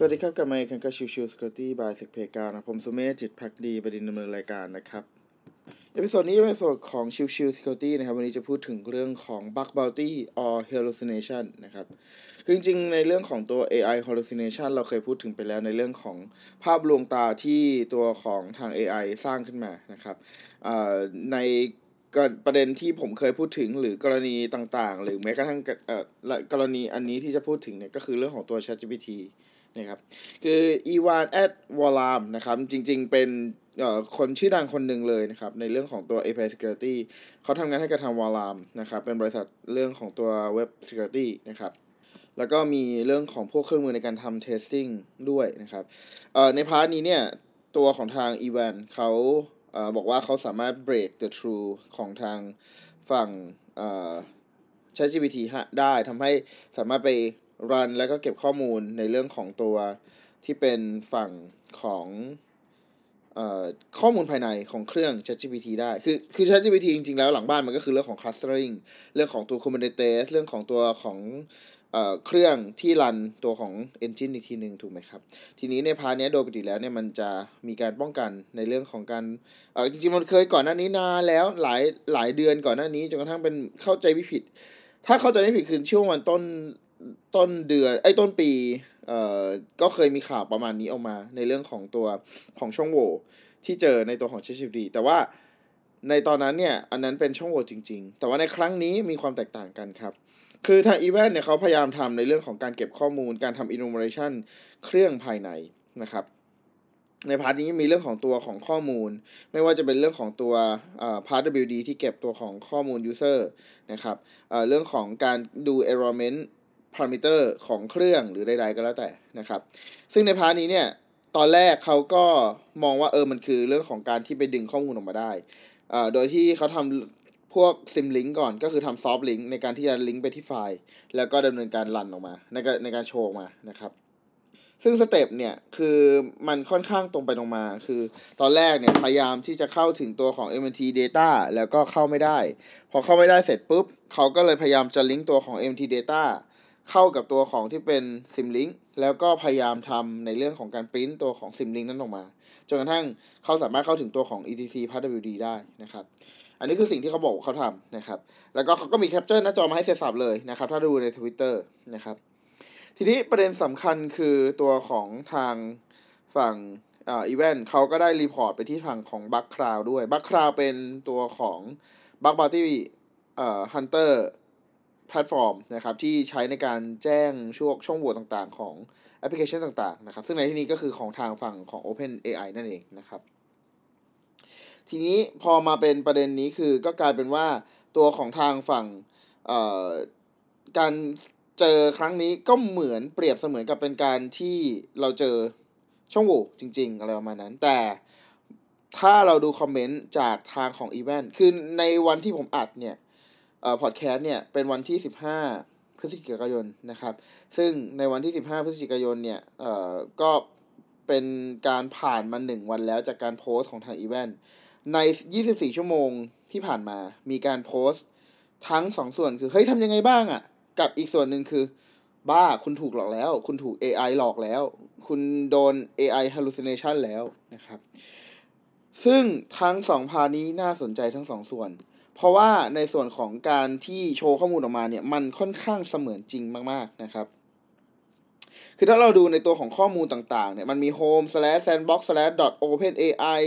สวัสดีครับกลับมาอีกครั้งกับ Chill Chill Security by SecPlayground นะผมสุเมธจิตภักดีบดินทร์ ดำเนินรายการนะครับ episode นี้เป็น episode ของ Chill Chill Security นะครับ วันนี้จะพูดถึงเรื่องของ bug bounty or hallucination นะครับ คือจริงๆ ในเรื่องของตัว AI hallucination เราเคยพูดถึงไปแล้วในเรื่องของภาพลวงตาที่ตัวของทาง AI สร้างขึ้นมานะครับในก็ประเด็นที่ผมเคยพูดถึงหรือกรณีต่างๆ หรือแม้กระทั่งกรณีอันนี้ที่จะพูดถึงเนี่ยก็คือเรื่องของตัว ChatGPT นะครับคือ Ivan at Wallarm นะครับจริง ๆ เป็นคนชื่อดังคนหนึ่งเลยนะครับ ในเรื่องของตัว API Security เขาทำงานให้กับทาง Wallarm นะครับ เป็นบริษัทเรื่องของตัว Web Security นะครับ แล้วก็มีเรื่องของพวกเครื่องมือในการทำ testing ด้วยนะครับใน part นี้เนี่ย ตัวของทาง Ivan เขาบอกว่าเขาสามารถ break through ของทางฝั่ง ChatGPT ได้ทำให้สามารถไป run แล้วก็เก็บข้อมูลในเรื่องของตัวที่เป็นฝั่งของข้อมูลภายในของเครื่อง ChatGPT ได้ คือคือ ChatGPT จริงๆ แล้วหลังบ้านมันก็คือเรื่องของ clustering เรื่องของตัว Kubernetes เรื่องของตัวของเครื่องที่ run ตัวของ engine อีกทีหนึ่งถูกไหมครับ ทีนี้ใน part นี้โดยปกติแล้วเนี่ยมันจะมีการป้องกันในเรื่องของการเออจริงๆ มันเคยก่อนหน้านี้นานแล้วหลายหลายเดือนก่อนหน้านี้จนกระทั่งเป็นเข้าใจไม่ผิด ถ้าเข้าใจไม่ผิดคือช่วงวันต้น ต้นเดือนไอ้ต้นปีเอ่อก็เคยมีข่าวประมาณนี้ออกมา ในเรื่องของตัวของช่องโหว่ที่เจอในตัวของ ChatGPT แต่ว่าในตอนนั้นเนี่ย อันนั้นเป็นช่องโหว่จริง ๆ แต่ว่าในครั้งนี้มีความแตกต่างกันครับ คือทางอีเวนเนี่ยเขาพยายามทำในเรื่องของการเก็บข้อมูล การทำ enumeration เครื่องภายในนะครับ ใน part นี้มีเรื่องของตัวของข้อมูล ไม่ว่าจะเป็นเรื่องของตัวพาร์ท WD ที่เก็บตัวของข้อมูล user นะครับเรื่องของการดู environment พารามิเตอร์ของเครื่องหรือใดๆก็แล้วแต่นะครับ ซึ่งใน part นี้เนี่ยตอนแรกเขาก็มองว่าเออมันคือเรื่องของการที่ไปดึงข้อมูลออกมาได้อ่าโดยที่เขาทำพวก symlink ก่อนก็คือทำ soft link ในการที่จะลิงก์ไปที่ไฟล์ แล้วก็ดำเนินการรันออกมาในการในการโชว์มานะครับซึ่งสเต็ปเนี่ยคือมันค่อนข้างตรงไปตรงมา คือตอนแรกเนี่ยพยายามที่จะเข้าถึงตัวของ MT Data แล้วก็เข้าไม่ได้ พอเข้าไม่ได้เสร็จปุ๊บเขาก็เลยพยายามจะลิงก์ตัวของ MT Data เข้ากับตัวของที่เป็นซิมลิงแล้วก็พยายามทำในเรื่องของการปริ้นตัวของซิมลิงนั้นออกมา จนกระทั่งเขาสามารถเข้าถึงตัวของ etc p a w d ได้นะครับ อันนี้คือสิ่งที่เขาบอกเขาทำนะครับ แล้วก็เขาก็มี capture หน้าจอมาให้เสร็จสรรพเลยนะครับ ถ้าดูใน Twitter นะครับ ทีนี้ประเด็นสำคัญคือตัวของทางฝั่ง Ivan เขาก็ได้ report ไปที่ฝั่งของ Bugcrowd ด้วย Bugcrowd เป็นตัวของ bug bounty เอ่อ hunter platform นะครับที่ใช้ในการแจ้งช่วงช่องโหว่ต่างๆ ของแอปพลิเคชันต่างๆนะครับซึ่งในที่นี้ก็คือของทางฝั่งของ Open AI นั่นเองนะครับ ทีนี้พอมาเป็นประเด็นนี้คือก็กลายเป็นว่าตัวของทางฝั่งการเจอครั้งนี้ก็เหมือนเปรียบเสมือนกับเป็นการที่เราเจอช่องโหว่จริง ๆ อะไรประมาณนั้น แต่ถ้าเราดูคอมเมนต์จากทางของอีเวนต์คือในวันที่ผมอัดเนี่ย พอดแคสต์เนี่ยเป็นวันที่ 15 พฤศจิกายนนะครับ ซึ่งในวันที่ 15 พฤศจิกายนเนี่ยก็เป็นการผ่านมา1วันแล้วจากการโพสต์ของทางอีเวนต์ใน 24 ชั่วโมงที่ผ่านมามีการโพสต์ทั้ง2ส่วนคือเฮ้ยทำยังไงบ้างอะ่ะ กับอีกส่วนหนึ่งคือ บ้าคุณถูกหลอกแล้ว คุณถูก AI หลอกแล้ว คุณโดน AI hallucination แล้วนะครับ ซึ่งทั้งสองพานี้น่าสนใจทั้งสองส่วน เพราะว่าในส่วนของการที่โชว์ข้อมูลออกมาเนี่ยมันค่อนข้างเสมือนจริงมากๆนะครับ คือถ้าเราดูในตัวของข้อมูลต่างๆเนี่ยมันมี home slash sandbox slash dot open ai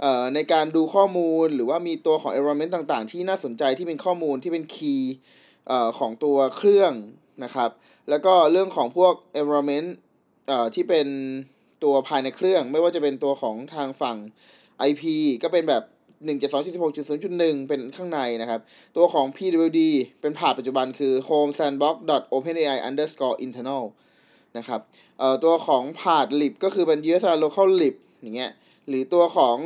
เอ่อในการดูข้อมูลหรือว่ามีตัวของ environment ต่างๆ ที่น่าสนใจที่เป็นข้อมูลที่เป็น key เอ่อของตัวเครื่องนะครับ แล้วก็เรื่องของพวก environment เอ่อที่เป็นตัวภายในเครื่อง ไม่ว่าจะเป็นตัวของทางฝั่ง IP ก็เป็นแบบ 1.2.16.0.1 เป็นข้างในนะครับ ตัวของ PWD เป็นผ่านปัจจุบันคือ home sandbox openai underscore internal นะครับเอ่อตัวของผ่าน lib ก็คือเป็น USR local lib อย่างเงี้ยหรือตัวของ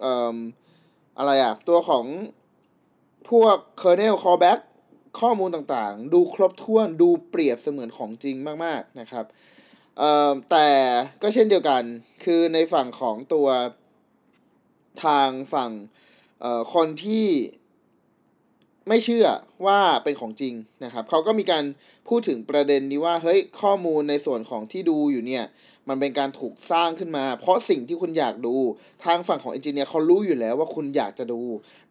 เอ่ออะไรอะตัวของพวก kernel callback ข้อมูลต่างๆ ดูครบถ้วนดูเปรียบเสมือนของจริงมาก ๆ นะครับเอ่อแต่ก็เช่นเดียวกันคือในฝั่งของตัว ทางฝั่งคนที่ไม่เชื่อว่าเป็นของจริงนะครับเขาก็มีการพูดถึงประเด็นนี้ว่าเฮ้ยข้อมูลในส่วนของที่ดูอยู่เนี่ย มันเป็นการถูกสร้างขึ้นมา เพราะสิ่งที่คุณอยากดู ทางฝั่งของเอนจิเนียร์เขารู้อยู่แล้วว่าคุณอยากจะดู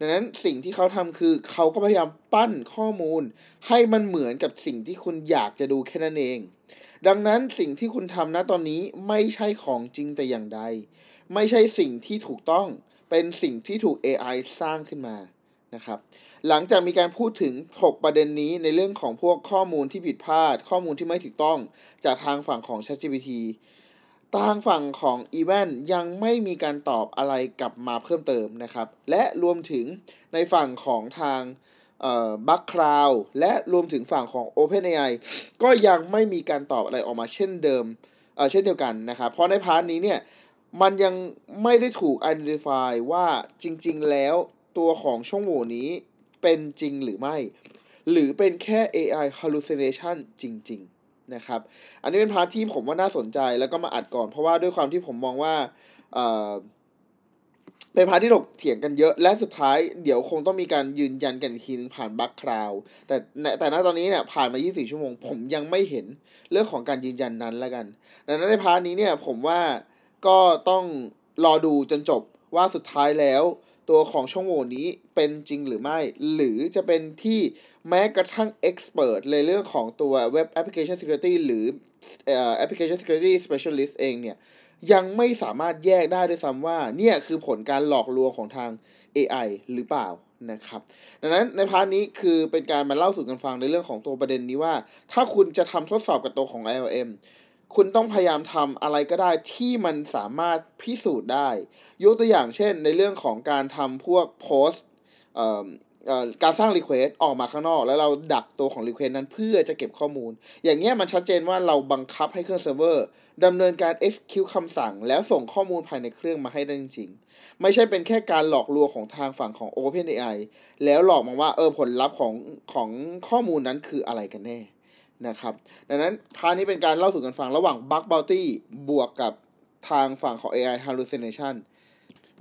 ดังนั้นสิ่งที่เขาทำคือเขาก็พยายามปั้นข้อมูล ให้มันเหมือนกับสิ่งที่คุณอยากจะดูแค่นั้นเอง ดังนั้นสิ่งที่คุณทำณตอนนี้ไม่ใช่ของจริงแต่อย่างใด ไม่ใช่สิ่งที่ถูกต้อง เป็นสิ่งที่ถูก AI สร้างขึ้นมานะครับ หลังจากมีการพูดถึง 6 ประเด็นนี้ในเรื่องของพวกข้อมูลที่ผิดพลาด ข้อมูลที่ไม่ถูกต้องจากทางฝั่งของ ChatGPT ทางฝั่งของ e v a n ยังไม่มีการตอบอะไรกลับมาเพิ่มเติมนะครับ และรวมถึงในฝั่งของทางบัคคราวและรวมถึงฝั่งของ OpenAI ก็ยังไม่มีการตอบอะไรออกมาเช่นเดิมเเช่นเดียวกันนะครับ เพราะใน part นี้เนี่ย มันยังไม่ได้ถูก identify ว่าจริง ๆ แล้วตัวของช่องโหว่นี้เป็นจริงหรือไม่ หรือเป็นแค่ AI hallucination จริง ๆ นะครับ อันนี้เป็น part ที่ผมว่าน่าสนใจแล้วก็มาอัดก่อน เพราะว่าด้วยความที่ผมมองว่าเอ่อเป็น part ที่ถกเถียงกันเยอะ และสุดท้ายเดี๋ยวคงต้องมีการยืนยันกันอีกทีนึงผ่าน Bugcrowd แต่แต่ณตอนนี้เนี่ยผ่านมา 24 ชั่วโมง ผมยังไม่เห็นเรื่องของการยืนยันนั้นแล้วกัน ดังนั้นใน part นี้เนี่ยผมว่า ก็ต้องรอดูจนจบว่าสุดท้ายแล้ว ตัวของช่องโหว่นี้เป็นจริงหรือไม่ หรือจะเป็นที่แม้กระทั่ง expert ในเรื่องของตัว web application security หรือ application security specialist เองเนี่ยยังไม่สามารถแยกได้ด้วยซ้ำว่า เนี่ยคือผลการหลอกลวงของทาง AI หรือเปล่านะครับ ดังนั้นใน part นี้คือเป็นการมาเล่าสู่กันฟังในเรื่องของตัวประเด็นนี้ว่า ถ้าคุณจะทำทดสอบกับตัวของ LLM คุณต้องพยายามทำอะไรก็ได้ที่มันสามารถพิสูจน์ได้ ยกตัวอย่างเช่น ในเรื่องของการทำพวกโพสการสร้าง Request ออกมาข้างนอก แล้วเราดักตัวของ Request นั้นเพื่อจะเก็บข้อมูล อย่างเงี้ยมันชัดเจนว่าเราบังคับให้เครื่องเซิร์ฟเวอร์ดำเนินการ execute คำสั่ง แล้วส่งข้อมูลภายในเครื่องมาให้ได้จริง ๆ ไม่ใช่เป็นแค่การหลอกลวงของทางฝั่งของ OpenAI แล้วหลอกมาว่าเออผลลัพธ์ของของข้อมูลนั้นคืออะไรกันแน่ นะครับ ดังนั้นพานี้เป็นการเล่าสู่กันฟังระหว่าง Bug Bounty บวกกับทางฝั่งของ AI hallucination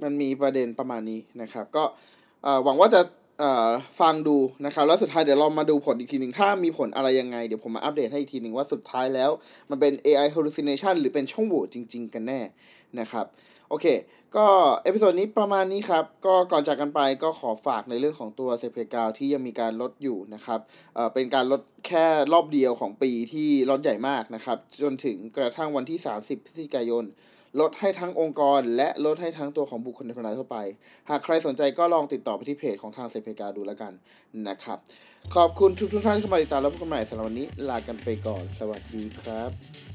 มันมีประเด็นประมาณนี้นะครับ ก็หวังว่าจะ ฟังดูนะครับ แล้วสุดท้ายเดี๋ยวเรามาดูผลอีกทีหนึ่งถ้ามีผลอะไรยังไง เดี๋ยวผมมาอัปเดตให้อีกทีหนึ่งว่าสุดท้ายแล้ว มันเป็น AI hallucination หรือเป็นช่องโหว่จริง ๆ กันแน่นะครับโอเค ก็ episode นี้ประมาณนี้ครับ ก็ก่อนจากกันไปก็ขอฝากในเรื่องของตัวเซเพกาวที่ยังมีการลดอยู่นะครับเอ่อเป็นการลดแค่รอบเดียวของปีที่ลดใหญ่มากนะครับ จนถึงกระทั่งวันที่ 30พฤศจิกายน ลดให้ทั้งองค์กร และลดให้ทั้งตัวของบุคคลในพนาทั่วไป หากใครสนใจก็ลองติดต่อไปที่เพจของทางเซเพกาดูแล้วกันนะครับ ขอบคุณทุกทุกท่านที่เข้ามาติดตามแล้วพบกันใหม่สำหรับวันนี้ลากันไปก่อน สวัสดีครับ